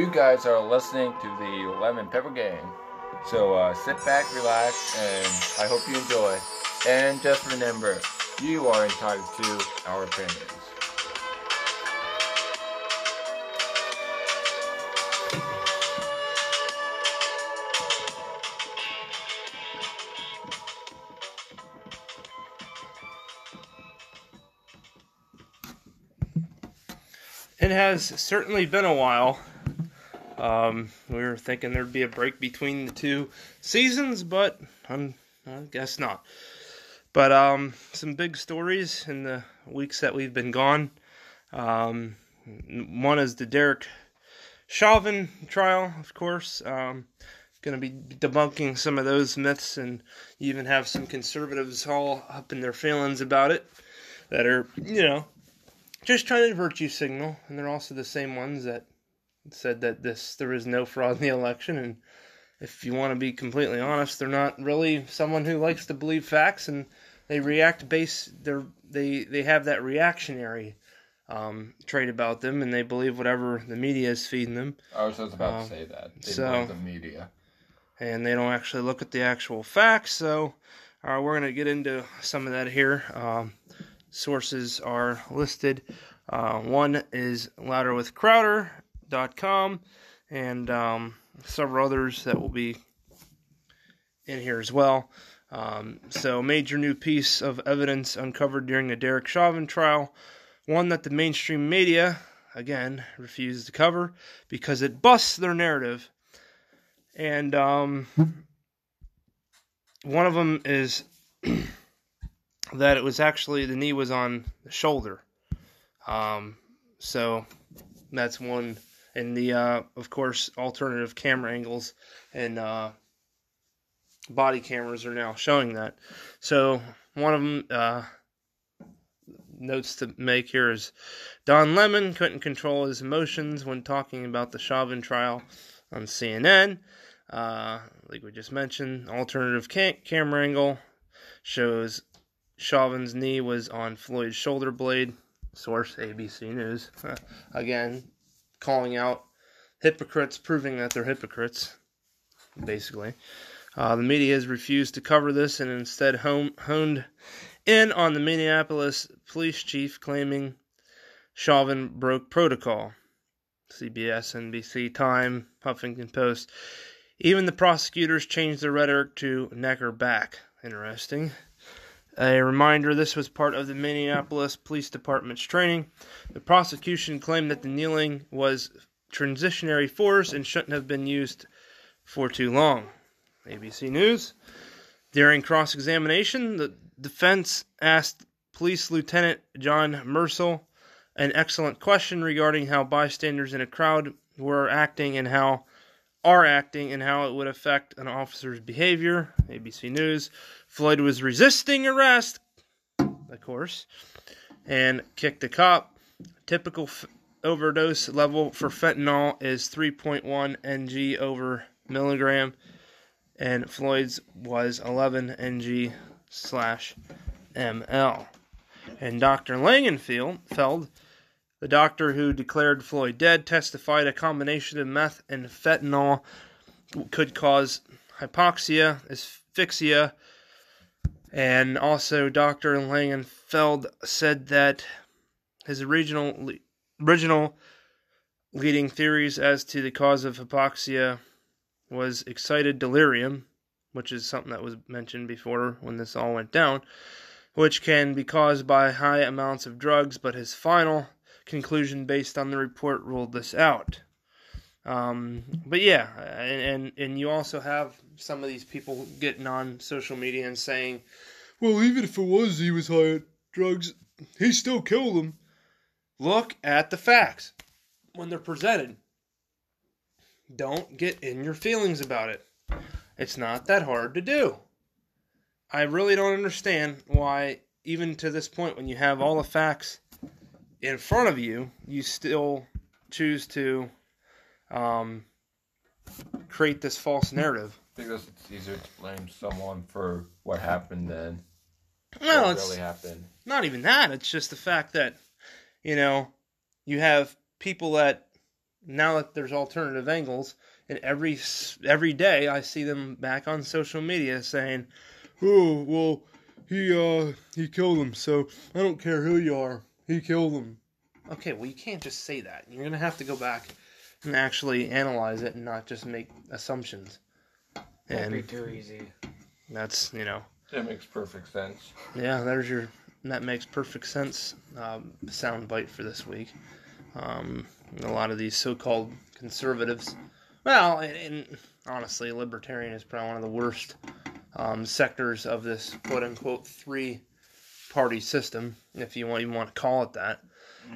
You guys are listening to the Lemon Pepper Gang. So uh, sit back, relax, and I hope you enjoy. And just remember, you are entitled to our opinions. It has certainly been a while. Um, we were thinking there'd be a break between the two seasons, but I'm, I guess not. But um, some big stories in the weeks that we've been gone. Um, one is the Derek Chauvin trial, of course. Um, going to be debunking some of those myths, and even have some conservatives all up in their feelings about it that are, you know, just trying to virtue signal, and they're also the same ones that said that this there is no fraud in the election. And if you want to be completely honest, they're not really someone who likes to believe facts, and they react base. They they they have that reactionary um, trait about them, and they believe whatever the media is feeding them. I was just about Uh, to say that. They so- love the media. and they don't actually look at the actual facts. So, uh, we're going to get into some of that here. Um, sources are listed. Uh, one is louderwithcrowder.com and um, several others that will be in here as well. Um, so, major new piece of evidence uncovered during the Derek Chauvin trial, one that the mainstream media, again, refuses to cover because it busts their narrative and um, one of them is that it was actually the knee was on the shoulder. Um, so that's one, and the uh, of course alternative camera angles and uh, body cameras are now showing that. So one of them uh, notes to make here is Don Lemon couldn't control his emotions when talking about the Chauvin trial on CNN. Uh, like we just mentioned, alternative ca- camera angle shows Chauvin's knee was on Floyd's shoulder blade. Source ABC News. Again, calling out hypocrites, proving that they're hypocrites, basically. Uh, the media has refused to cover this and instead home, honed in on the Minneapolis police chief claiming Chauvin broke protocol. CBS, NBC, Time, Huffington Post. Even the prosecutors changed their rhetoric to neck or back. Interesting. A reminder this was part of the Minneapolis Police Department's training. The prosecution claimed that the kneeling was transitionary force and shouldn't have been used for too long. ABC News. During cross examination, the defense asked Police Lieutenant John Mercil an excellent question regarding how bystanders in a crowd were acting and how are acting and how it would affect an officer's behavior. ABC News. Floyd was resisting arrest, of course, and kicked a cop. Typical f- overdose level for fentanyl is 3.1 ng over milligram, and Floyd's was 11 ng slash ml. And Dr. Langenfeld, Feld, the doctor who declared Floyd dead, testified a combination of meth and fentanyl could cause hypoxia, asphyxia, and also Dr. Langenfeld said that his original original leading theories as to the cause of hypoxia was excited delirium, which is something that was mentioned before when this all went down, which can be caused by high amounts of drugs, but his final conclusion based on the report ruled this out. Um, but yeah, and, and and you also have some of these people getting on social media and saying, "Well, even if it was he was high on drugs, he still killed him." Look at the facts when they're presented. Don't get in your feelings about it. It's not that hard to do. I really don't understand why, even to this point, when you have all the facts in front of you, you still choose to um, create this false narrative. Because it's easier to blame someone for what happened than Well, what it's really happened. not even that. It's just the fact that, you know, you have people that now that there's alternative angles, and every every day I see them back on social media saying, "Oh, well, he uh he killed him, so I don't care who you are, he killed him." Okay, well you can't just say that. You're gonna have to go back and actually analyze it and not just make assumptions. Don't be And too easy. that's you know That makes perfect sense. yeah, there's your that makes perfect sense um, sound bite for this week. Um, a lot of these so-called conservatives, well, and, and honestly, libertarian is probably one of the worst um, sectors of this quote-unquote three-party system, if you want even want to call it that,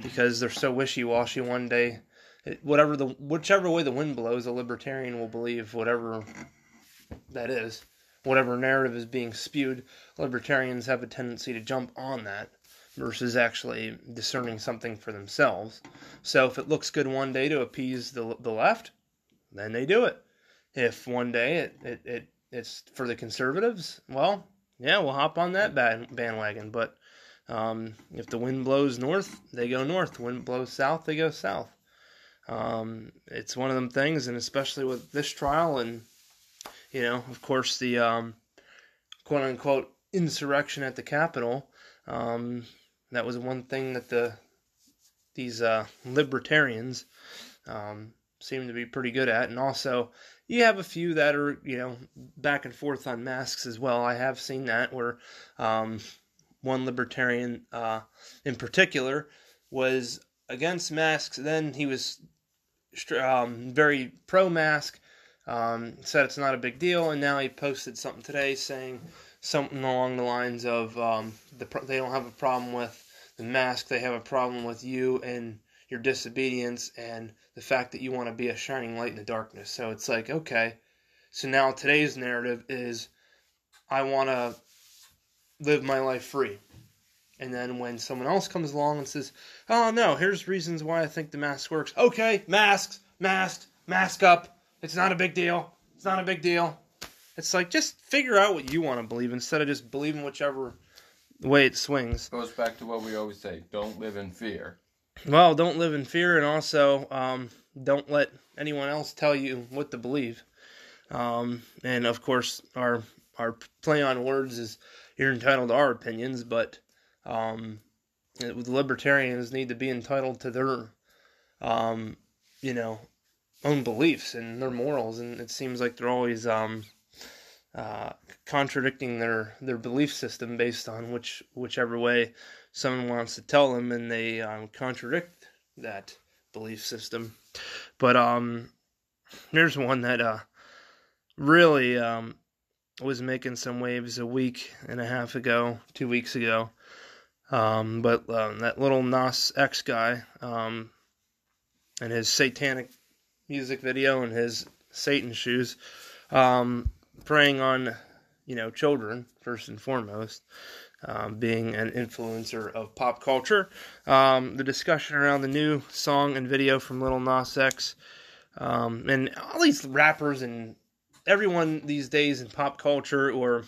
because they're so wishy-washy. One day, it, whatever the whichever way the wind blows, a libertarian will believe whatever that is whatever narrative is being spewed, libertarians have a tendency to jump on that versus actually discerning something for themselves. So if it looks good one day to appease the the left, then they do it. If one day it, it, it it's for the conservatives, well, yeah, we'll hop on that band, bandwagon. But um, if the wind blows north, they go north. Wind blows south, they go south. Um, it's one of them things, and especially with this trial and you know, of course, the um, quote unquote insurrection at the Capitol. Um, that was one thing that the these uh, libertarians um, seem to be pretty good at, and also you have a few that are you know back and forth on masks as well. I have seen that where um, one libertarian uh, in particular was against masks, then he was um, very pro mask um, said it's not a big deal, and now he posted something today saying something along the lines of um, the they don't have a problem with the mask, they have a problem with you and your disobedience and the fact that you want to be a shining light in the darkness. So it's like, okay, so now today's narrative is I want to live my life free. And then when someone else comes along and says, "Oh no, here's reasons why I think the mask works." Okay, masks, mask, mask up. It's not a big deal. It's not a big deal. It's like just figure out what you want to believe instead of just believing whichever way it swings. Goes back to what we always say: don't live in fear. Well, don't live in fear, and also um, don't let anyone else tell you what to believe. Um, and of course, our our play on words is you're entitled to our opinions, but um, the libertarians need to be entitled to their, um, you know, own beliefs and their morals, and it seems like they're always um, uh, contradicting their their belief system based on which whichever way someone wants to tell them, and they um, contradict that belief system. But um, there's one that uh, really um, was making some waves a week and a half ago, two weeks ago. Um, but um, that little Nas X guy um, and his satanic music video and his Satan shoes, um, preying on you know children first and foremost, um, being an influencer of pop culture. Um, the discussion around the new song and video from Little Nas X, and all these rappers and everyone these days in pop culture or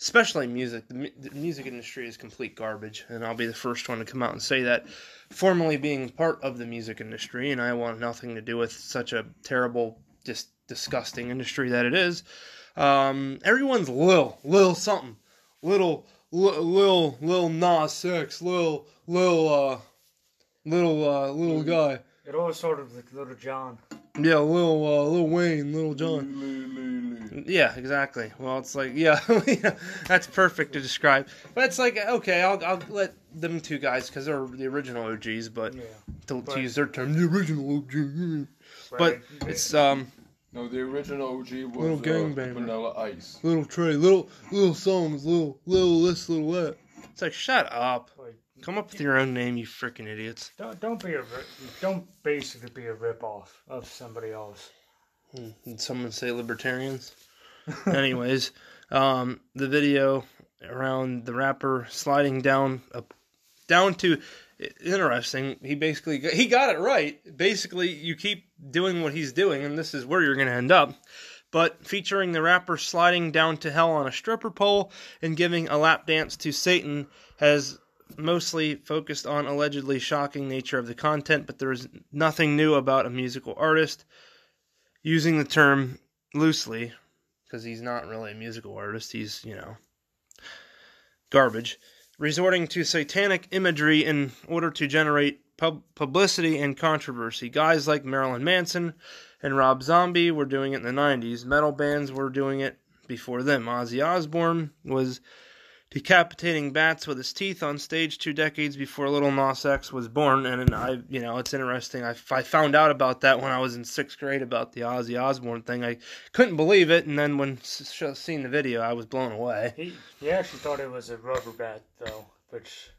especially music. The, the music industry is complete garbage, and I'll be the first one to come out and say that. Formerly being part of the music industry, and I want nothing to do with such a terrible, just disgusting industry that it is. Um, everyone's lil, lil something, little, lil, lil, lil Nas X, lil, lil, uh, little, uh, little guy. It all started with Little John. Yeah, little uh, Lil Wayne, Little John. Yeah, exactly. Well, it's like yeah, that's perfect to describe. But it's like okay, I'll I'll let them two guys because they're the original OGs, but Yeah. to, to use their term, the original OG. But it's um No, the original OG was Little uh, gangbanger. Vanilla Ice. little Trey, little little songs, little little this, little that. It's like shut up. Come up with your own name, you freaking idiots. don't don't be a don't basically be a rip off of somebody else. Did someone say libertarians? Anyways, um, the video around the rapper sliding down a, down to interesting. He basically he got it right. Basically, you keep doing what he's doing, and this is where you're going to end up. But featuring the rapper sliding down to hell on a stripper pole and giving a lap dance to Satan has mostly focused on allegedly shocking nature of the content, but there is nothing new about a musical artist using the term loosely because he's not really a musical artist. He's, you know, garbage. Resorting to satanic imagery in order to generate pub- publicity and controversy. Guys like Marilyn Manson and Rob Zombie were doing it in the 90s. Metal bands were doing it before them. Ozzy Osbourne was decapitating bats with his teeth on stage two decades before Little Nas X was born. And I, you know, it's interesting. I, I found out about that when I was in sixth grade about the Ozzy Osbourne thing. I couldn't believe it, and then when s- seeing the video, I was blown away. He he actually thought it was a rubber bat though, which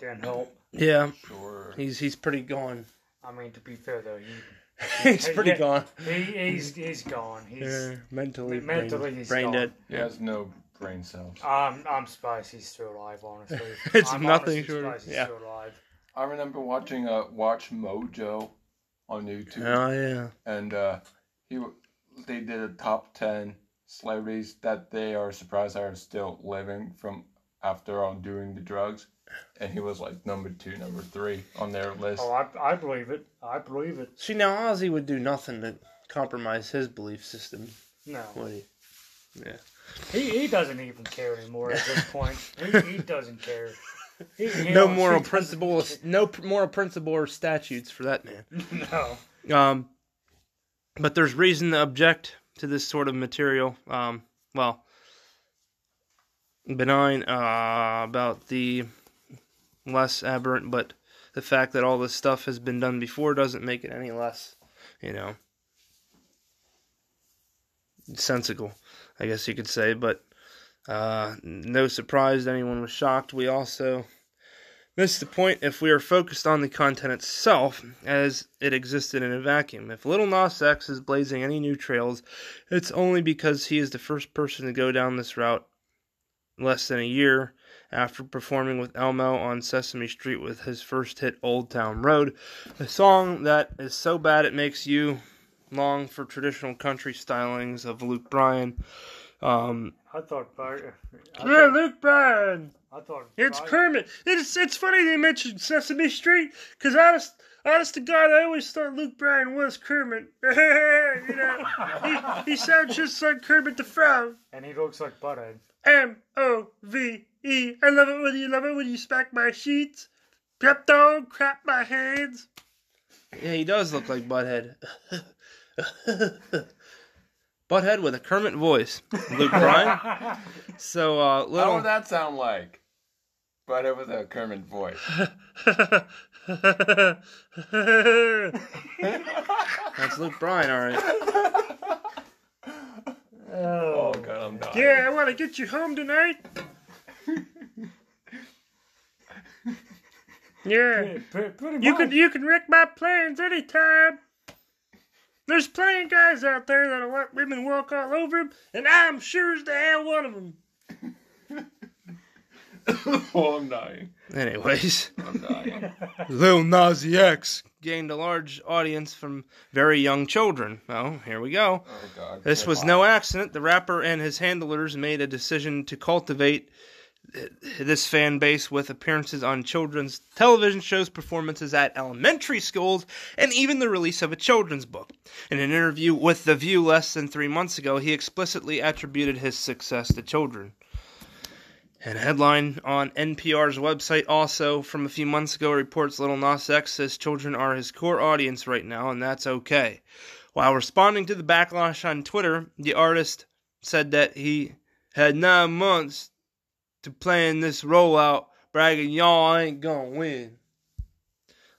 didn't help. Yeah, Sure. he's he's pretty gone. I mean, to be fair though, he, he's pretty Yeah. gone. he he's he's gone. He's Yeah, mentally, Mentally, brain, he's brain gone. dead. He has no brain cells. I'm I'm surprised he's still alive. Honestly, It's I'm nothing short of- surprised he's yeah. still alive. I remember watching uh, Watch Mojo on YouTube, Oh yeah. and uh, he they did a top ten celebrities that they are surprised are still living from after all doing the drugs, and he was like number two, number three on their list. Oh, I I believe it. I believe it. See now, Ozzy would do nothing to compromise his belief system, No, would he? Yeah. He he doesn't even care anymore at this point. he, he doesn't care. He, he No moral principle, no moral principle or statutes for that man. No. Um, but there's reason to object to this sort of material. Um, well, benign uh, about the less aberrant, but the fact that all this stuff has been done before doesn't make it any less, you know, sensical, I guess you could say. But uh, no surprise anyone was shocked. We also missed the point if we are focused on the content itself as it existed in a vacuum. If Little Nas X is blazing any new trails, it's only because he is the first person to go down this route less than a year after performing with Elmo on Sesame Street with his first hit Old Town Road, a song that is so bad it makes you long for traditional country stylings of Luke Bryan. Um, I thought. I yeah, Luke Bryan. I thought It's I- Kermit. It's it's funny they mentioned Sesame Street because honest honest to God, I always thought Luke Bryan was Kermit. you know, he, he sounds just like Kermit the Frog. and he looks like Butthead. M O V E. I love it when you love it when you smack my sheets. Pep dog, crap my hands. Yeah, he does look like Butthead. Butthead with a Kermit voice. Luke Bryan. So uh, How little. would that sound like? But it was a Kermit voice. That's Luke Bryan, all right. Oh god, I'm dying. Yeah, I want to get you home tonight. yeah, you can you can wreck my plans anytime. There's plenty of guys out there that'll let women walk all over them, and I'm sure as the hell one of them. oh, I'm dying. Anyways, I'm dying. Lil Nas X gained a large audience from very young children. Oh, here we go. Oh god. This was no accident. The rapper and his handlers made a decision to cultivate this fan base with appearances on children's television shows, performances at elementary schools, and even the release of a children's book. In an interview with The View less than three months ago, he explicitly attributed his success to children. And a headline on NPR's website also from a few months ago reports Little Nas X says children are his core audience right now, and that's okay. While responding to the backlash on Twitter, the artist said that he had nine months to plan this rollout, bragging, Y'all ain't gonna win.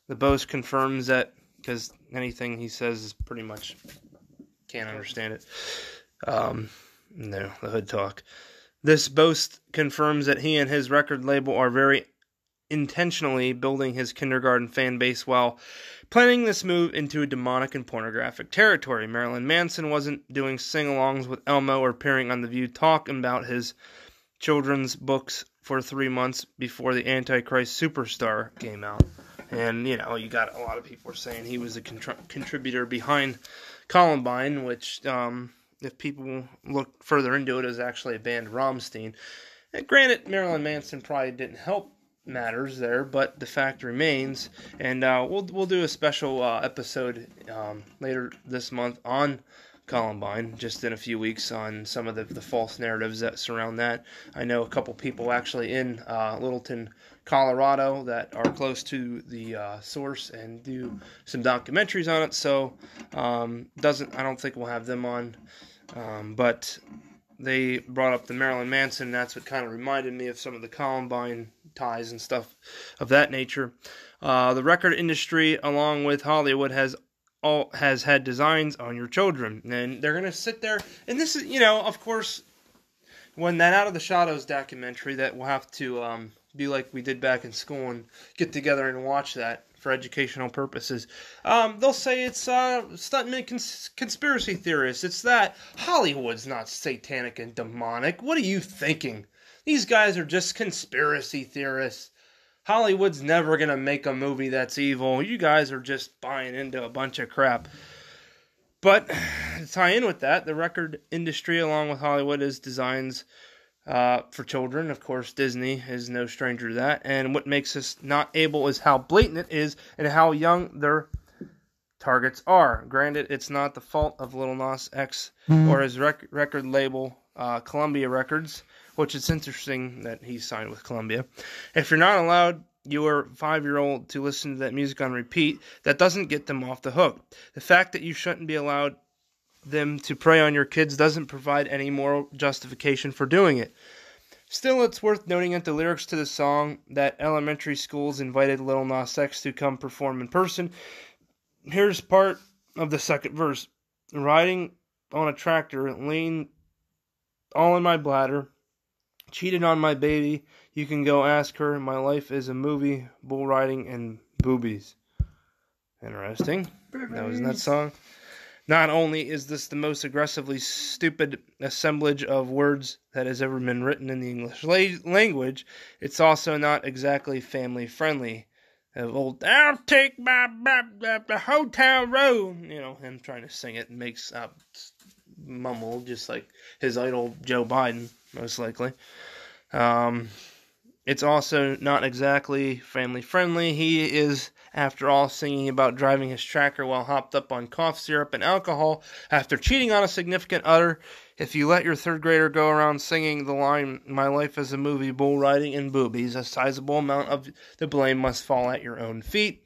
The boast confirms that because anything he says is pretty much can't understand it. Um, no, the hood talk. This boast confirms that he and his record label are very intentionally building his kindergarten fan base while planning this move into a demonic and pornographic territory. Marilyn Manson wasn't doing sing alongs with Elmo or appearing on The View talking about his children's books for three months before the Antichrist Superstar came out. And, you know, you got a lot of people saying he was a contr- contributor behind Columbine, which, um, if people look further into it, is actually a band Rammstein. And granted, Marilyn Manson probably didn't help matters there, but the fact remains, and uh, we'll we'll do a special uh, episode um, later this month on Columbine, just in a few weeks, on some of the, the false narratives that surround that. I know a couple people actually in uh, Littleton, Colorado, that are close to the uh, source and do some documentaries on it. So um, doesn't I don't think we'll have them on, um, but they brought up the Marilyn Manson. That's what kind of reminded me of some of the Columbine ties and stuff of that nature. Uh, the record industry, along with Hollywood, has all has had designs on your children, and they're gonna sit there. And this is, you know, of course, when that Out of the Shadows documentary, that we'll have to um, be like we did back in school and get together and watch that for educational purposes. Um, they'll say it's uh, stuntman cons- conspiracy theorists. It's that Hollywood's not satanic and demonic. What are you thinking? These guys are just conspiracy theorists. Hollywood's never going to make a movie that's evil. You guys are just buying into a bunch of crap. But to tie in with that, the record industry, along with Hollywood, is designs uh, for children. Of course, Disney is no stranger to that. And what makes us not able is how blatant it is and how young their targets are. Granted, it's not the fault of Little Nas X or his rec- record label, uh, Columbia Records, which it's interesting that he signed with Columbia. If you're not allowed your five year old to listen to that music on repeat, that doesn't get them off the hook. The fact that you shouldn't be allowed them to prey on your kids doesn't provide any moral justification for doing it. Still, it's worth noting that the lyrics to the song that elementary schools invited Little Nas X to come perform in person. Here's part of the second verse Riding on a tractor, lean all in my bladder, cheated on my baby. You can go ask her. My life is a movie, bull riding, and boobies. Interesting. That was in that song. Not only is this the most aggressively stupid assemblage of words that has ever been written in the English la- language, it's also not exactly family friendly. Of old, I'll take my, my, my, my hotel room, you know, him trying to sing it makes uh, mumble just like his idol Joe Biden, most likely. Um, it's also not exactly family friendly. He is, after all, singing about driving his tracker while hopped up on cough syrup and alcohol after cheating on a significant other. If you let your third grader go around singing the line, My life is a movie, bull riding, and boobies, a sizable amount of the blame must fall at your own feet.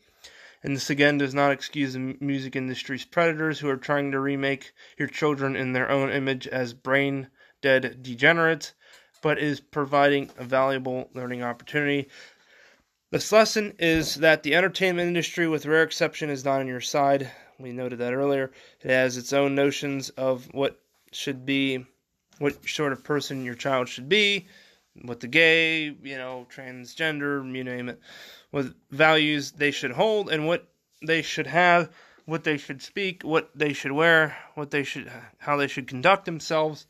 And this again does not excuse the music industry's predators who are trying to remake your children in their own image as brain dead degenerates but is providing a valuable learning opportunity. This lesson is that the entertainment industry, with rare exception, is not on your side. We noted that earlier. It has its own notions of what should be, what sort of person your child should be, what the gay, you know, transgender, you name it, what values they should hold, and what they should have, what they should speak, what they should wear, what they should, how they should conduct themselves.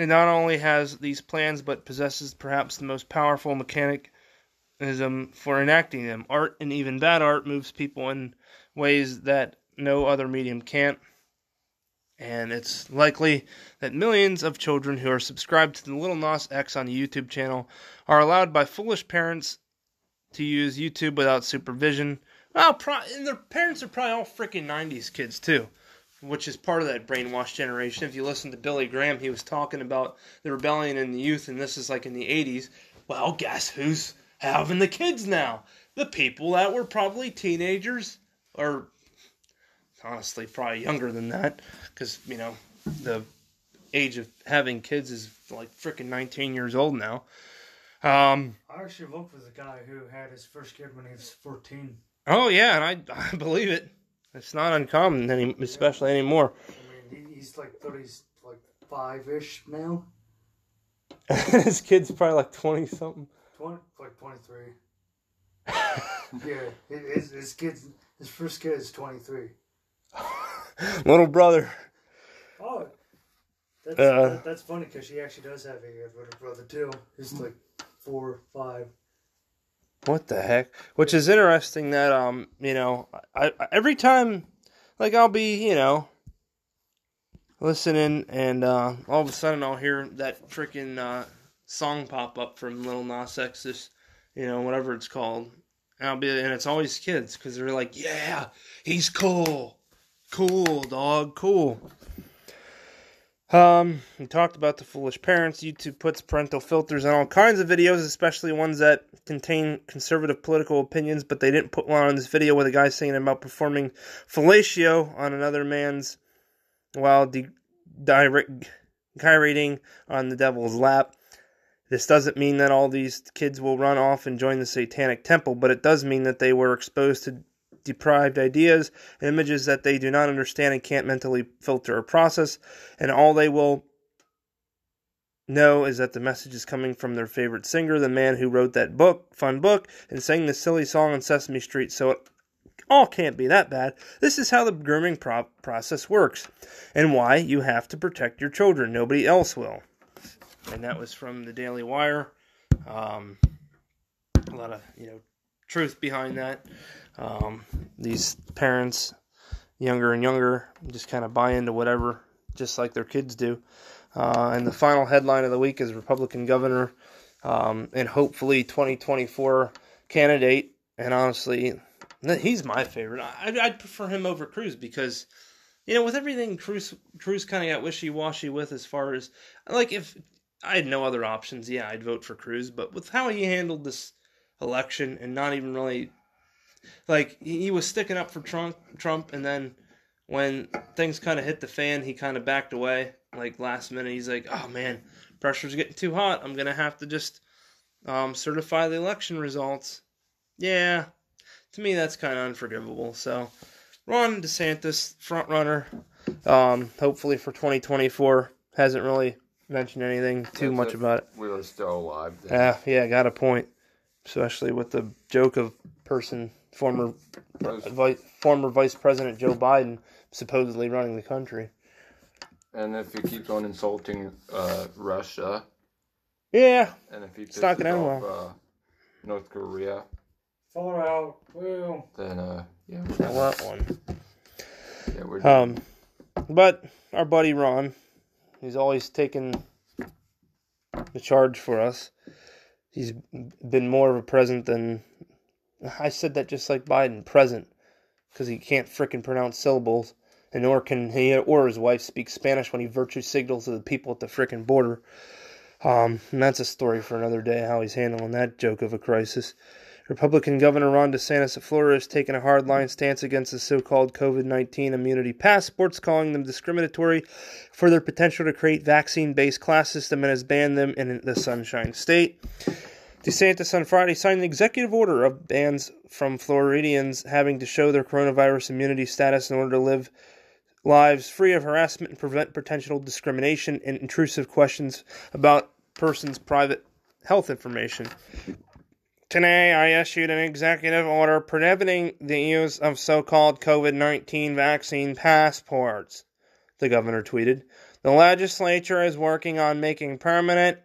It not only has these plans, but possesses perhaps the most powerful mechanism for enacting them. Art, and even bad art, moves people in ways that no other medium can't. And it's likely that millions of children who are subscribed to the Little Nas X on the YouTube channel are allowed by foolish parents to use YouTube without supervision. Well, pro- and their parents are probably all freaking 90s kids, too which is part of that brainwashed generation. If you listen to Billy Graham, he was talking about the rebellion in the youth, and this is like in the 80s. Well, guess who's having the kids now? The people that were probably teenagers, or honestly, probably younger than that, because, you know, the age of having kids is like freaking 19 years old now. Um, I actually worked with a guy who had his first kid when he was 14. oh, yeah, and I, I believe it. It's not uncommon, any, especially anymore. I mean, he's like 30s, like five ish now. His kid's probably like 20 something. 20, like 23. yeah, his, his kid's, his first kid is 23. Little brother. Oh, that's, Uh. that, that's funny because she actually does have a younger brother too. He's like four, five. What the heck? Which is interesting that um, you know, I, I every time like I'll be, you know, listening and uh all of a sudden I'll hear that freaking uh song pop up from Little Nas X this you know, whatever it's called. And I'll be, and it's always kids because they're like, "Yeah, he's cool, cool dog, cool." Um, we talked about the foolish parents. YouTube puts parental filters on all kinds of videos, especially ones that contain conservative political opinions. But they didn't put one on this video with a guy singing about performing fellatio on another man's while de- direct gyrating on the devil's lap. This doesn't mean that all these kids will run off and join the satanic temple, but it does mean that they were exposed to deprived ideas images that they do not understand and can't mentally filter or process, and all they will know is that the message is coming from their favorite singer, the man who wrote that book, fun book, and sang the silly song on Sesame Street. So it all can't be that bad. This is how the grooming pro- process works, and why you have to protect your children. Nobody else will. And that was from the Daily Wire. Um, a lot of you know truth behind that. Um, these parents, younger and younger, just kind of buy into whatever, just like their kids do. Uh, and the final headline of the week is Republican governor um, and hopefully 2024 candidate. And honestly, he's my favorite. I, I'd prefer him over Cruz because, you know, with everything Cruz Cruz kind of got wishy washy with as far as like if I had no other options, yeah, I'd vote for Cruz. But with how he handled this election and not even really like he was sticking up for Trump, Trump, and then when things kind of hit the fan, he kind of backed away. Like last minute, he's like, "Oh man, pressure's getting too hot. I'm gonna have to just um, certify the election results." Yeah, to me that's kind of unforgivable. So, Ron DeSantis, front runner, um, hopefully for 2024, hasn't really mentioned anything too That's much about it. We were still alive. Yeah, yeah, got a point. Especially with the joke of person, former vice, former Vice President Joe Biden supposedly running the country. And if he keeps on insulting uh, Russia, Yeah, and if he It's not pisses gonna end off uh, North Korea, Fallout. Woo. then uh, yeah, I want one. yeah, we're Um, but our buddy Ron, he's always taken the charge for us. He's been more of a present than I said that just like Biden, present, because he can't frickin' pronounce syllables, and nor can he or his wife speak Spanish when he virtue signals to the people at the frickin' border. Um, and that's a story for another day. How he's handling that joke of a crisis. Republican Governor Ron DeSantis of Florida has taken a hardline stance against the so called COVID 19 immunity passports, calling them discriminatory for their potential to create vaccine based class system and has banned them in the Sunshine State. DeSantis on Friday signed an executive order of bans from Floridians having to show their coronavirus immunity status in order to live lives free of harassment and prevent potential discrimination and intrusive questions about persons' private health information. Today, I issued an executive order prohibiting the use of so called COVID 19 vaccine passports, the governor tweeted. The legislature is working on making permanent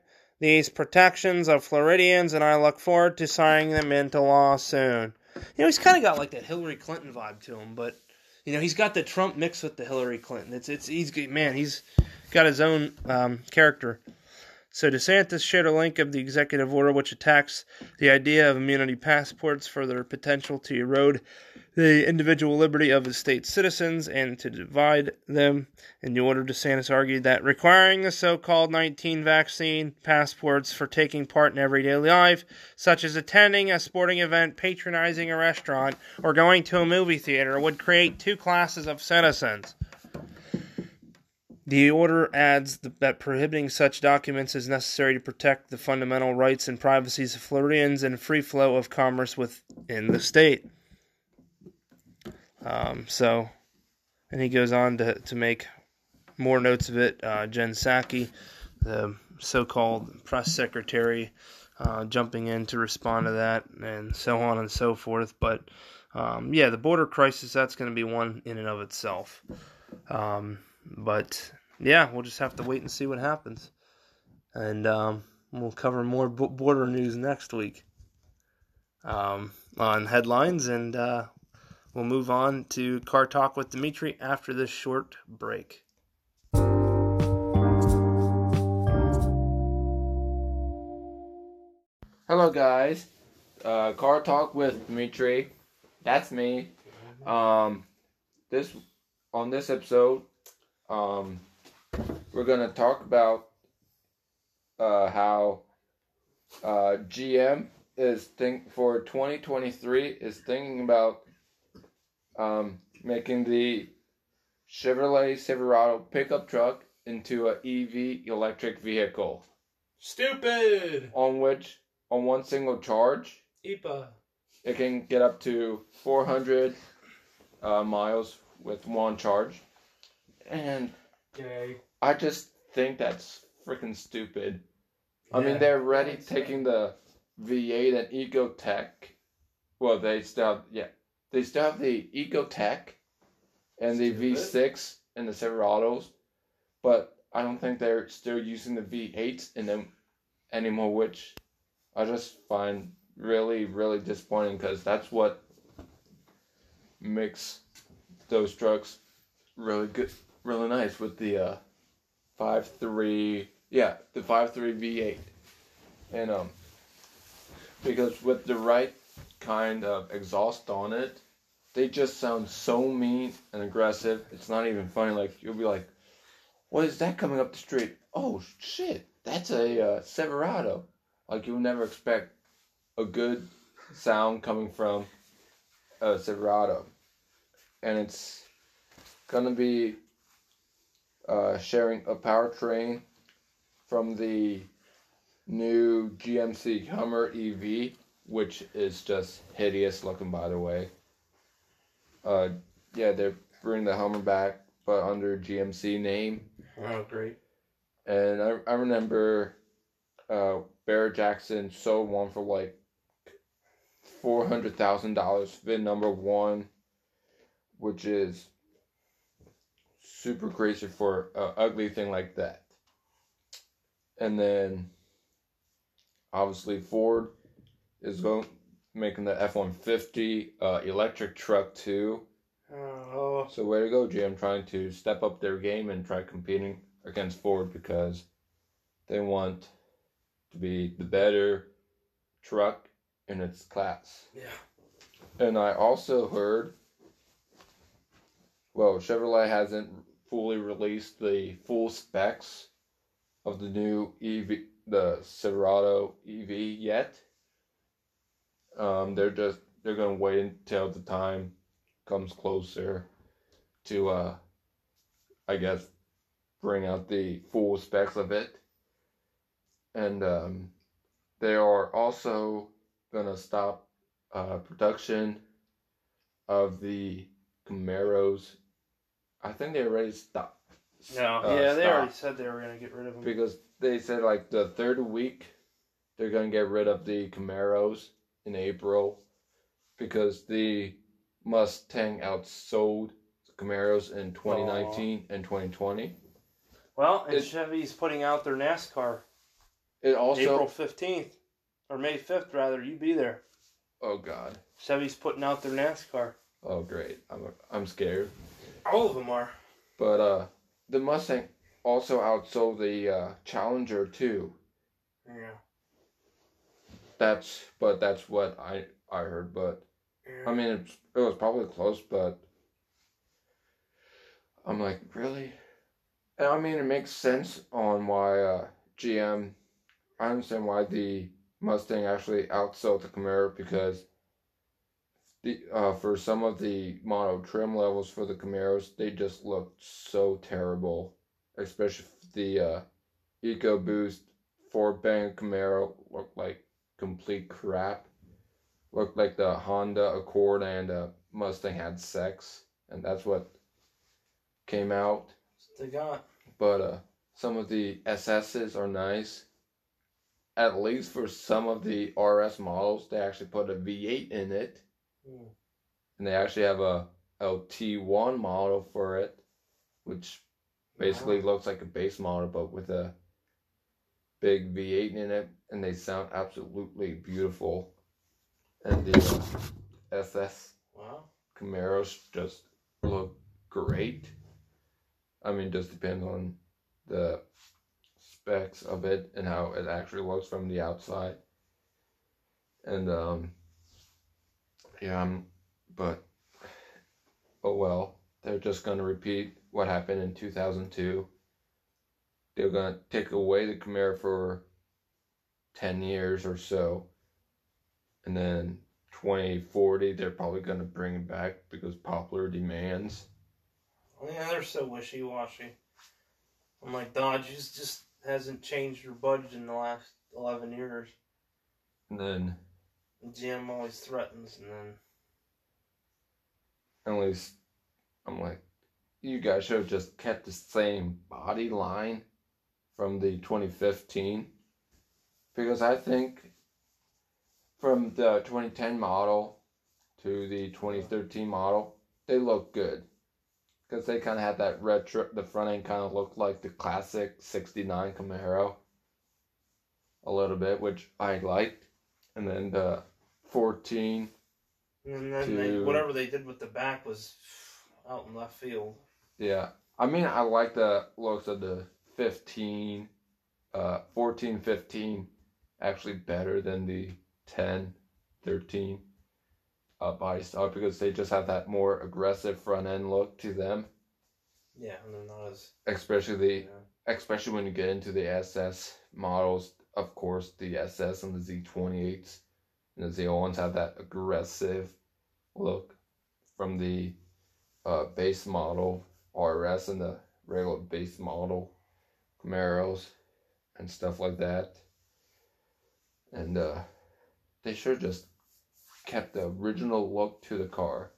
these protections of Floridians, and I look forward to signing them into law soon. You know, he's kind of got like that Hillary Clinton vibe to him, but you know, he's got the Trump mix with the Hillary Clinton. It's it's he's man, he's got his own um, character. So DeSantis shared a link of the executive order which attacks the idea of immunity passports for their potential to erode the individual liberty of his state citizens and to divide them. In the order, DeSantis argued that requiring the so-called 19 vaccine passports for taking part in everyday life, such as attending a sporting event, patronizing a restaurant, or going to a movie theater, would create two classes of citizens. The order adds that prohibiting such documents is necessary to protect the fundamental rights and privacies of Floridians and free flow of commerce within the state. Um, so, and he goes on to, to make more notes of it. Uh, Jen Psaki, the so called press secretary, uh, jumping in to respond to that, and so on and so forth. But um, yeah, the border crisis, that's going to be one in and of itself. Um, but yeah, we'll just have to wait and see what happens. And um, we'll cover more b- border news next week um, on headlines, and uh, we'll move on to Car Talk with Dimitri after this short break. Hello, guys. uh, Car Talk with Dimitri. That's me. Um, this on this episode, um, we're gonna talk about uh, how uh, GM is think for 2023 is thinking about um, making the Chevrolet Silverado pickup truck into an EV electric vehicle Stupid. on which on one single charge Ipa. it can get up to 400 uh, miles with one charge and Yay. i just think that's freaking stupid i mean Yeah, they're already that's taking the v8 and EcoTec well they still have, yeah they still have the EcoTec and the v6 and the silverados but i don't think they're still using the V8 in them anymore which i just find really really disappointing because that's what makes those trucks really good really nice with the uh five three yeah the five three V8 and um because with the right kind of exhaust on it. They just sound so mean and aggressive. It's not even funny. Like you'll be like what is that coming up the street? Oh shit. That's a uh, Silverado. Like you'll never expect a good sound coming from a Silverado. And it's gonna be uh, sharing a powertrain from the new GMC Hummer EV, which is just hideous looking, by the way. Uh, yeah, they're bringing the Hummer back, but under GMC name. Oh, great. And I, I remember uh, Barrett Jackson sold one for like four hundred thousand dollars, VIN number one, which is super crazy for an ugly thing like that. And then obviously Ford is going making the F one fifty uh, electric truck too. Oh, So way to go, GM, trying to step up their game and try competing against Ford because they want to be the better truck in its class. yeah. And I also heard, well, Chevrolet hasn't fully released the full specs of the new EV, the Silverado EV yet. Um, they're just they're gonna wait until the time comes closer to uh, I guess, bring out the full specs of it. And um, they are also gonna stop uh, production of the Camaros. I think they already stopped. No, uh, yeah, they stop already said they were gonna get rid of them. because they said like the third week they're gonna get rid of the Camaros in April because the Mustang outsold the Camaros in 2019 and 2020. Well, and It- Chevy's putting out their NASCAR It also April fifteenth or May fifth, rather. You be there. oh god Chevy's putting out their NASCAR. oh great I'm I'm scared All of them are. but uh the Mustang also outsold the uh, Challenger too. Yeah. That's but that's what I I heard. But I mean, it, it was probably close, but I'm like, really? And I mean, it makes sense on why uh, GM. I understand why the Mustang actually outsold the Camaro because the uh, for some of the model trim levels for the Camaros, they just looked so terrible, especially the uh, EcoBoost four band Camaro looked like complete crap looked like the Honda Accord and uh, Mustang had sex, and that's what came out. They got. But uh, some of the SSs are nice. At least for some of the RS models, they actually put a V8 in it, Hmm. and they actually have a LT1 model for it, which basically looks like a base model but with a big V8 in it, and they sound absolutely beautiful. And the uh, SS Wow. Camaros just look great. I mean, just depends on the specs of it and how it actually looks from the outside. And um, yeah, I'm, but oh well, they're just gonna repeat what happened in 2002. They're gonna take away the Camaro for 10 years or so, and then 2040 they're probably gonna bring it back because popular demands. Oh, yeah, they're so wishy washy. I'm like Dodge just hasn't changed their budget in the last eleven years. And then GM always threatens, and then at least I'm like, you guys should have just kept the same body line from the 2015 because I think from the 2010 model to the 2013 model they look good. Because they kind of had that retro the front end kind of looked like the classic 69 Camaro a little bit which I liked. And then the 14 and then they, whatever they did with the back was out in left field. Yeah, I mean, I like the looks of the 15, uh, 14, 15 actually better than the 10, 13 uh, body because they just have that more aggressive front end look to them, Yeah, and they're not as especially the yeah. especially when you get into the SS models. Of course, the SS and the Z28s and the ZL1s have that aggressive look from the uh, base model RS and the regular base model Camaros and stuff like that. And uh, they should have just kept the original look to the car.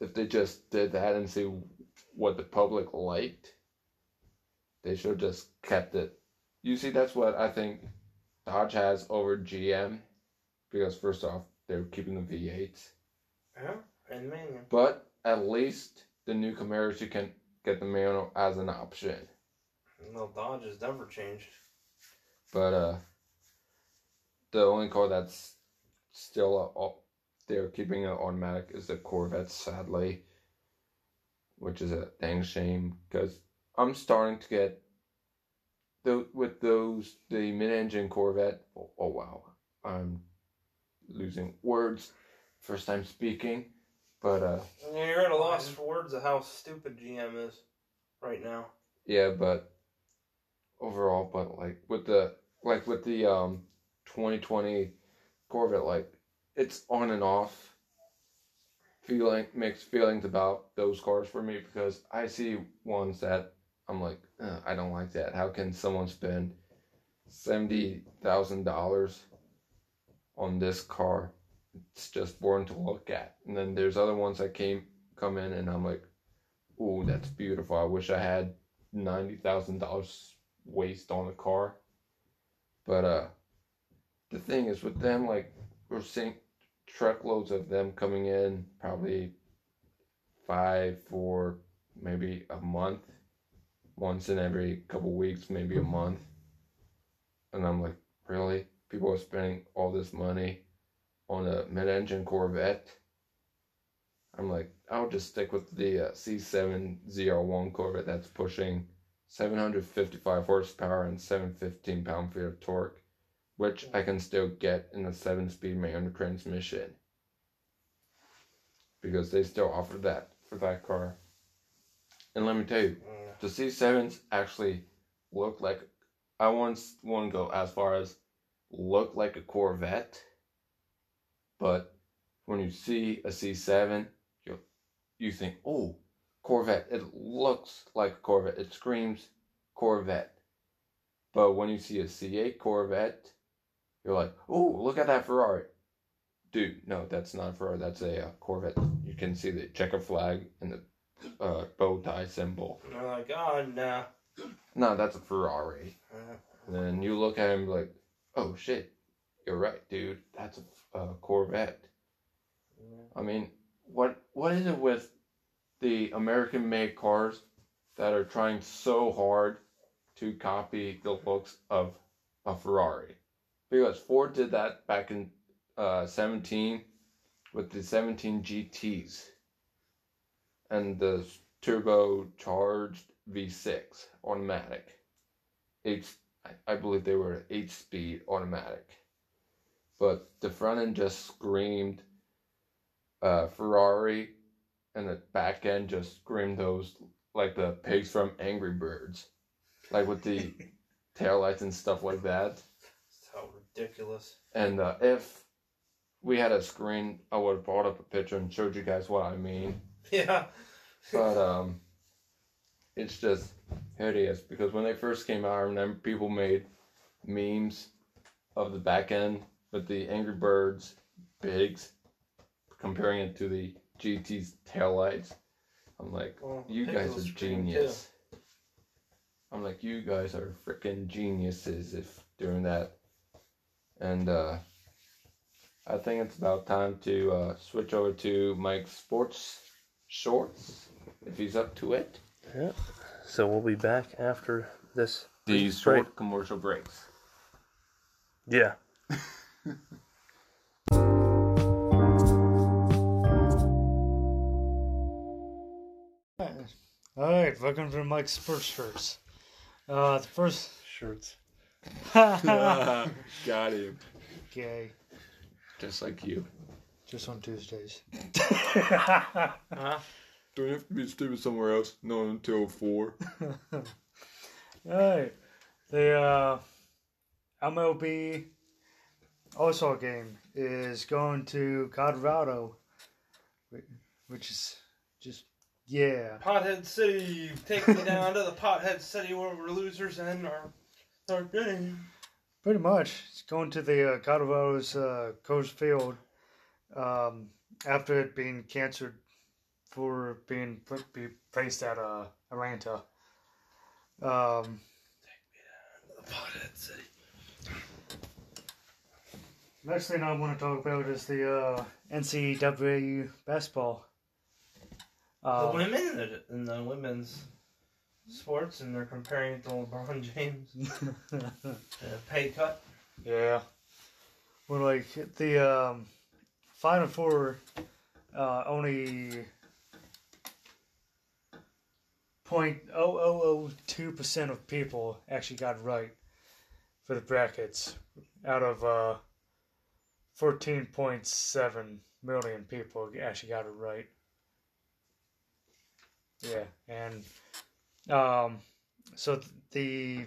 If they just did that and see what the public liked, they should have just kept it. You see, that's what I think Dodge has over GM. Because, first off, they're keeping the V8s. Yeah, and man, But at least the new Camaros, you can get the manual as an option. no Dodge has never changed. But uh, the only car that's still uh, they're keeping it automatic is the Corvette, sadly, which is a dang shame because I'm starting to get the with those the mid-engine Corvette. Oh, oh wow, I'm losing words. First time speaking, but uh, you're at a loss for words of how stupid GM is right now. Yeah, but overall, but like with the like with the um 2020 Corvette, like it's on and off feeling mixed feelings about those cars for me because I see ones that I'm like I don't like that. How can someone spend seventy thousand dollars on this car? It's just boring to look at. And then there's other ones that came come in and I'm like, oh, that's beautiful. I wish I had ninety thousand dollars waste on a car. But uh the thing is with them like we're seeing truckloads of them coming in probably five four, maybe a month. Once in every couple weeks, maybe a month. And I'm like, really? People are spending all this money on a mid engine Corvette. I'm like, I'll just stick with the uh, C701 Corvette that's pushing 755 horsepower and 715 pound feet of torque, which I can still get in a 7 speed manual transmission. Because they still offer that for that car. And let me tell you, mm. the C7s actually look like, I once want to go as far as look like a Corvette, but when you see a C7, you you think, oh, Corvette. It looks like a Corvette. It screams Corvette. But when you see a C8 Corvette, you're like, oh, look at that Ferrari. Dude, no, that's not a Ferrari. That's a uh, Corvette. You can see the checker flag and the uh, bow tie symbol. And they're like, oh, nah. No, that's a Ferrari. And then you look at him like, oh shit, you're right, dude. That's a uh, Corvette. I mean, what what is it with the American-made cars that are trying so hard to copy the looks of a Ferrari? Because Ford did that back in uh, 17 with the 17 GTs and the turbocharged V6 automatic. Eight, I- believe they were eight speed automatic. but the front end just screamed uh, Ferrari, and the back end just screamed those like the pigs from Angry Birds, like with the taillights and stuff like that. Ridiculous. And uh, if we had a screen, I would have brought up a picture and showed you guys what I mean. Yeah. But um, it's just hideous because when they first came out, I remember people made memes of the back end with the Angry Birds pigs, comparing it to the GT's taillights. I'm like, Well, you guys are genius. I'm like, you guys are freaking geniuses if doing that. And uh, I think it's about time to uh, switch over to Mike's sports shorts, if he's up to it. Yeah. So we'll be back after this. These Right. short commercial breaks. Yeah. All right, welcome to Mike's Sports Shirts. Uh, the first. Shirts. Got him. Gay. Just like you. Just on Tuesdays. Huh? Don't you have to be stupid somewhere else? Not until four. Alright. The uh, MLB All Star game is going to Colorado, which is just, yeah. Pothead City, take me down to the Pothead City where we're losers and are are winning. Pretty much. It's going to the uh, Colorado's uh, Coors Field um, after it being canceled for being put, be placed at uh, Atlanta. Um, The Pothead City. next thing I want to talk about is the uh, NCAA basketball. The Um, women in the, in the women's sports, and they're comparing it to LeBron James. Uh, pay cut. yeah. Well, like the um, Final Four, uh, only point oh oh oh two percent of people actually got right for the brackets out of uh, fourteen point seven million people actually got it right. Yeah, and um, so the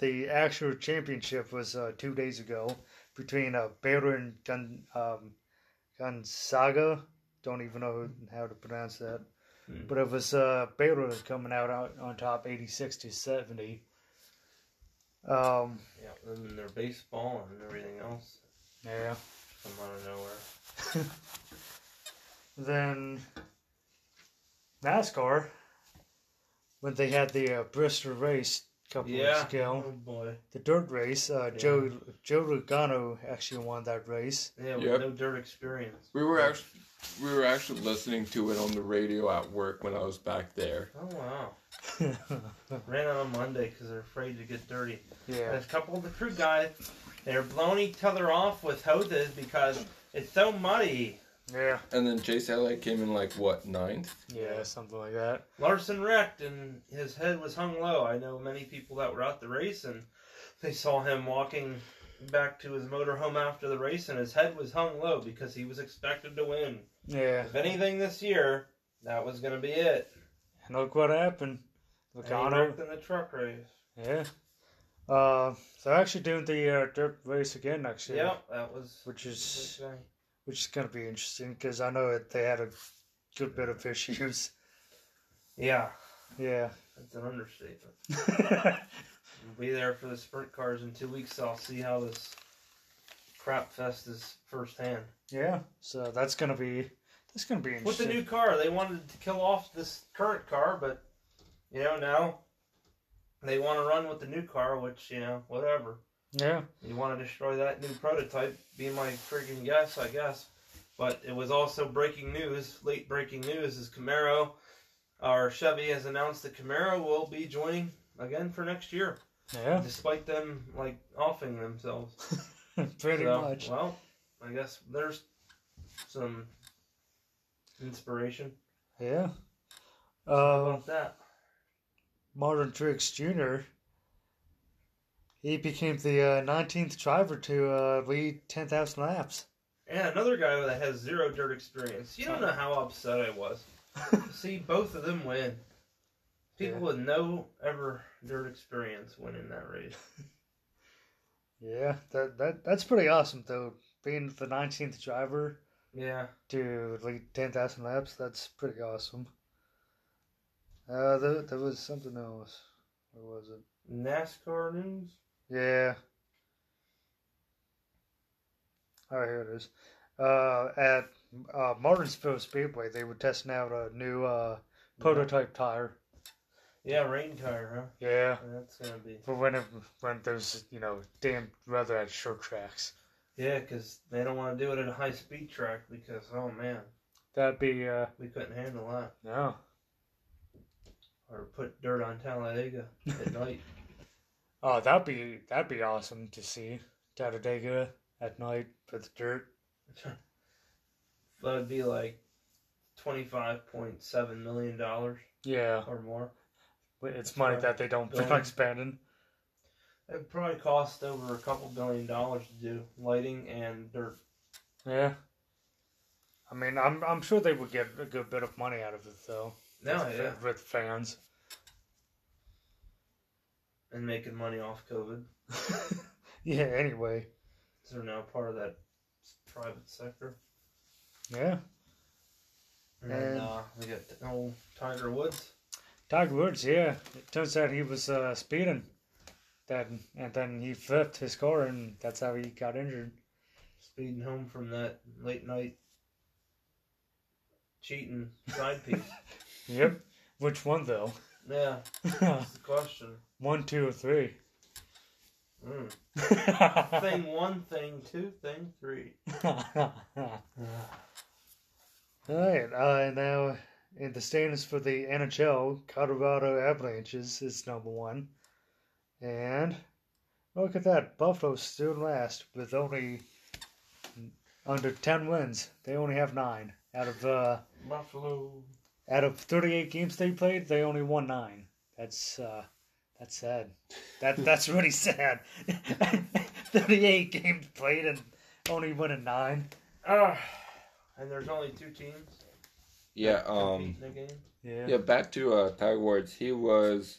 the actual championship was uh, two days ago between uh, Baylor and Gon, um, Gonzaga. Don't even know how to pronounce that, Hmm. but it was uh, Baylor coming out on, on top, eighty six to seventy. Um, Yeah, and then their baseball and everything else yeah. from out of nowhere. Then NASCAR, when they had the uh, Bristol race a couple Yeah. weeks ago, Oh boy. the dirt race, uh, Yeah. Joe Joe Logano actually won that race. Yeah, with Yep. no dirt experience. We were actually we were actually listening to it on the radio at work when I was back there. Oh wow. Ran out on Monday because they're afraid to get dirty. yeah, There's a couple of the crew guys, they're blowing each other off with hoses because it's so muddy. Yeah, And then Chase Elliott came in like what ninth? yeah, something like that. Larson wrecked and his head was hung low. I know many people that were at the race and they saw him walking back to his motorhome after the race and his head was hung low because he was expected to win. Yeah, If anything this year, that was going to be it. and look what happened. And he Logano, wrecked in the truck race. yeah. Uh, they're actually doing the uh, dirt race again next year, Yep, that was. which is okay. Which is going to be interesting because I know that they had a good bit of issues. Yeah, Yeah. that's an understatement. We'll be there for the sprint cars in two weeks. So I'll see how this crap fest is firsthand. yeah. So that's gonna be that's gonna be With the new car, they wanted to kill off this current car, but you know now they want to run with the new car, which you know whatever. Yeah. You want to destroy that new prototype? Be my freaking guess, I guess. But it was also breaking news. Late breaking news is Camaro, or Chevy has announced that Camaro will be joining again for next year, Yeah. despite them like offing themselves. Pretty So, much. Well, I guess there's some inspiration Yeah. Uh, about that. Martin Truex Jr. he became the uh, 19th driver to uh, lead 10,000 laps. And another guy that has zero dirt experience. You don't know how upset I was. See both of them win. People Yeah. with no ever dirt experience winning that race. Yeah, that, that that's pretty awesome though. Being the 19th driver Yeah. to lead 10,000 laps, that's pretty awesome. Uh, there, there was something else. What was it? NASCAR news. Yeah. Oh, here it is. Uh, at uh, Martinsville Speedway, they were testing out a new uh, prototype tire. Yeah, rain tire, huh? Yeah. That's gonna be. For when it, when there's you know damn weather at short tracks, Yeah, because they don't want to do it at a high speed track because oh man, that'd be uh we couldn't handle that. no. Or put dirt on Talladega at night. Oh, that'd be that'd be awesome to see Talladega at night with dirt. That'd be like twenty five point seven million dollars Yeah, or more. it's money that they don't Going- like spending. It'd probably cost over a couple billion dollars to do lighting and dirt. Yeah. I mean, I'm I'm sure they would get a good bit of money out of it though. No, with, yeah, with fans. And making money off COVID. yeah. Anyway. So they're now part of that private sector. Yeah. And, And- uh, we got old Tiger Woods. Tiger Woods. Yeah. It turns out he was uh, speeding. Then and then he flipped his car and that's how he got injured. speeding home from that late night cheating side piece. Yep. Which one though? yeah, that's the question. One, two, or three. Mm. Thing one, thing two, thing three. Alright, uh, now in the standings for the NHL, Colorado Avalanches is number one. And look at that, Buffalo's still last with only under 10 wins. They only have nine. Out of uh, Buffalo. out of 38 games they played, they only won nine. That's uh, that's sad. That that's really sad. 38 games played and only winning nine. Ah, and there's only two teams. Yeah, um, compete in the game. Yeah. yeah. Back to uh, Tiger Woods. He was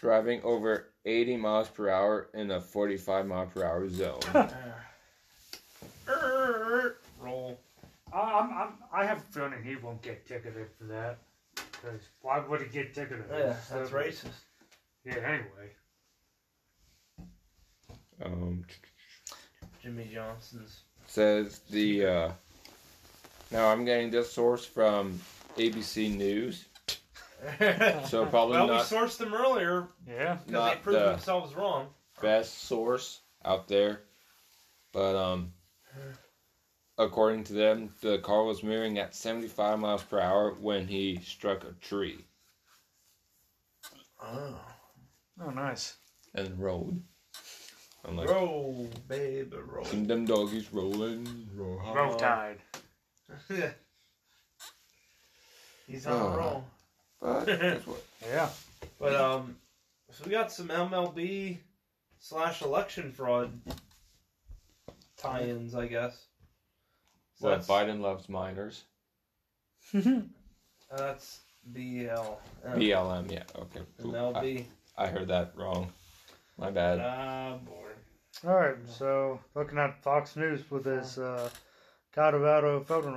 driving over 80 miles per hour in a 45 mile per hour zone. Ah. Err, Roll. I'm, I'm, I have a feeling he won't get ticketed for that. Because why would he get ticketed? Yeah, that's racist. Yeah, anyway. Um, Jimmy Johnson's. says the uh, now I'm getting this source from ABC News, so probably well, not we sourced them earlier Yeah. because they Not proved the- themselves wrong. best source out there, but um, according to them, the car was moving at 75 miles per hour when he struck a tree Oh. Oh, nice. and rolled. I'm like, Roll, baby, roll. "Seen them doggies rolling, roll high." Roll Tide. Yeah. He's on a Oh. roll. But guess what? Yeah. But um, so we got some MLB slash election fraud tie-ins, I guess. So What Biden loves minors. uh, that's BL. BLM, yeah, okay. Ooh, MLB. I, I heard that wrong. My bad. Ah, boy. All right, so looking at Fox News with this uh, Colorado voting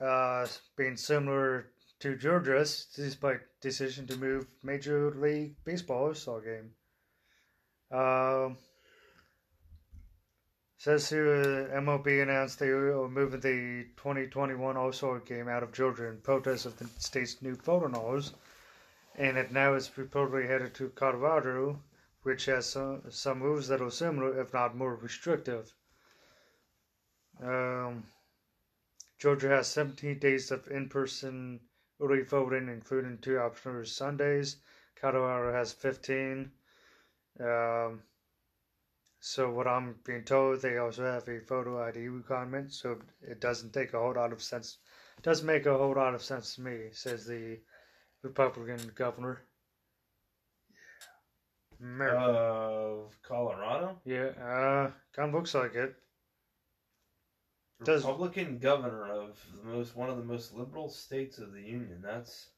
uh, being similar to Georgia's, despite decision to move Major League Baseball All-Star game. Um, says here uh, MLB announced they were moving the 2021 All-Star game out of Georgia in protest of the state's new voting laws, and it now is reportedly headed to Colorado which has some, some rules that are similar, if not more restrictive. Um, Georgia has 17 days of in person early voting, including two optional Sundays. Colorado has 15. Um, so, what I'm being told, they also have a photo ID requirement, so it doesn't take a whole lot of sense. Doesn't make a whole lot of sense to me, says the Republican governor. America. Uh, Yeah, kind of looks like it. Does- Republican governor of the most one of the most liberal states of the union. That's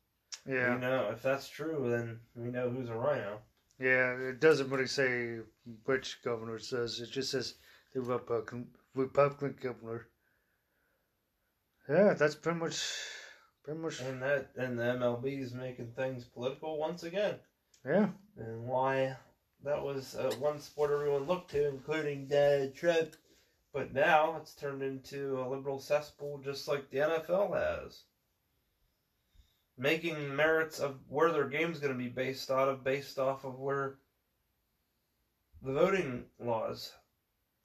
Yeah. you know if that's true, then we know who's a rhino. Yeah, it doesn't really say which governor it says. It just says the Republican Republican governor. Yeah, that's pretty much pretty much And that and the MLB is making things political once again. yeah. And why that was uh, one sport everyone looked to, including Donald Trump. But now it's turned into a liberal cesspool, just like the NFL has. Making merits of where their game's going to be based out of, based off of where the voting laws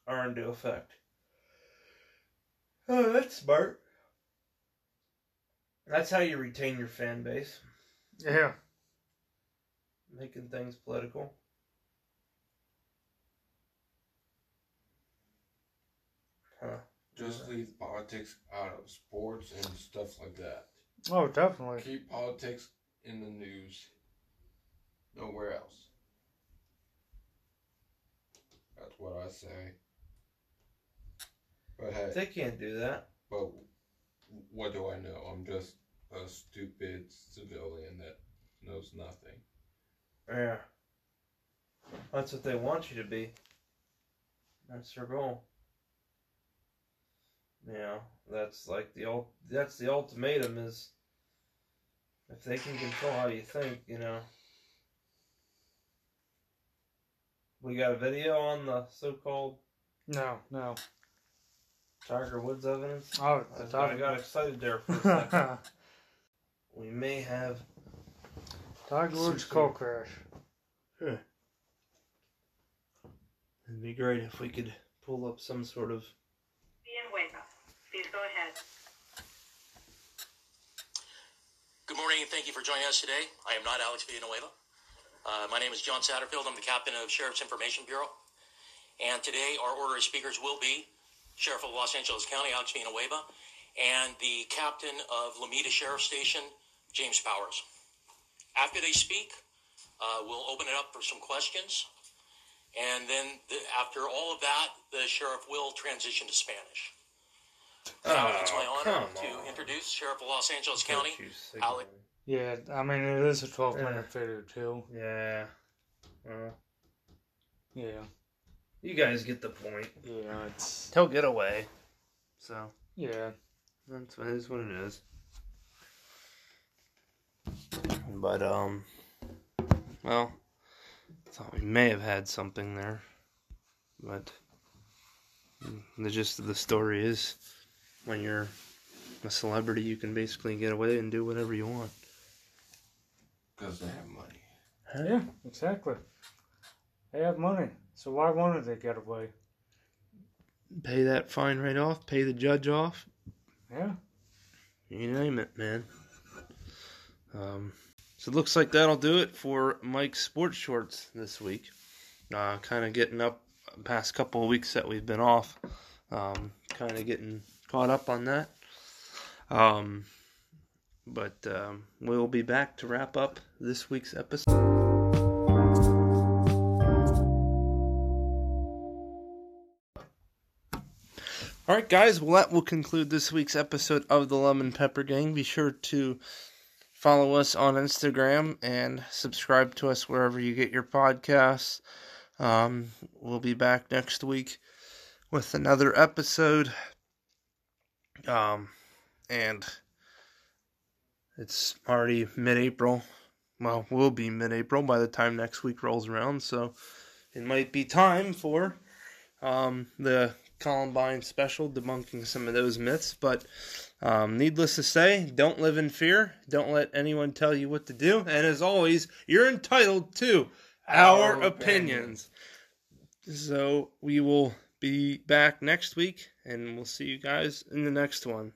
are into effect. Oh, that's smart. That's how you retain your fan base, Yeah. making things political. Huh. Just leave politics out of sports and stuff like that. Oh, definitely. Keep politics in the news. Nowhere else. That's what I say. But hey, They can't do that. but what do I know? I'm just a stupid civilian that knows nothing. Yeah. That's what they want you to be. That's their goal. Yeah, that's like the ul- that's the ultimatum is if they can control how you think, you know. We got a video on the so-called No, no. Tiger Woods evidence. Oh, I, the I Tiger, got excited there for a second. we may have Tiger Woods car crash. It'd be great if we could pull up some sort of Villanueva. Please go ahead. Good morning and thank you for joining us today. I am not Alex Villanueva. Uh, my name is John Satterfield. I'm the captain of Sheriff's Information Bureau. And today our order of speakers will be Sheriff of Los Angeles County, Alex Villanueva, and the captain of Lomita Sheriff Station, James Powers. After they speak, uh, we'll open it up for some questions. And then the, after all of that, the sheriff will transition to Spanish. Now it's my Oh, honor to introduce Sheriff of Los Angeles County, Don't you sick Alex- Yeah, I mean it is a twelve Yeah. minute video too. Yeah. Uh, Yeah, you guys get the point. yeah, it's He'll get away. So yeah. that's what it is what it is. But um, well, thought we may have had something there, but the gist of the story is, when you're a celebrity, you can basically get away and do whatever you want. Because they have money. Yeah, exactly. They have money, so why won't they get away? Pay that fine right off. Pay the judge off. Yeah. You name it, man. Um, so it looks like that'll do it for Mike's sports shorts this week. Uh, kind of getting up past couple of weeks that we've been off. Um, kind of getting caught up on that. Um, but um, we'll be back to wrap up this week's episode. Right, guys. Well, that will conclude this week's episode of the Lemon Pepper Gang. Be sure to follow us on Instagram and subscribe to us wherever you get your podcasts. Um, we'll be back next week with another episode. Um, and it's already mid-April. Well, we'll be mid-April by the time next week rolls around. So it might be time for um, the Columbine special, debunking some of those myths. But um, needless to say, don't live in fear. Don't let anyone tell you what to do. And as always, you're entitled to our, Our opinions. So we will be back next week, and we'll see you guys in the next one.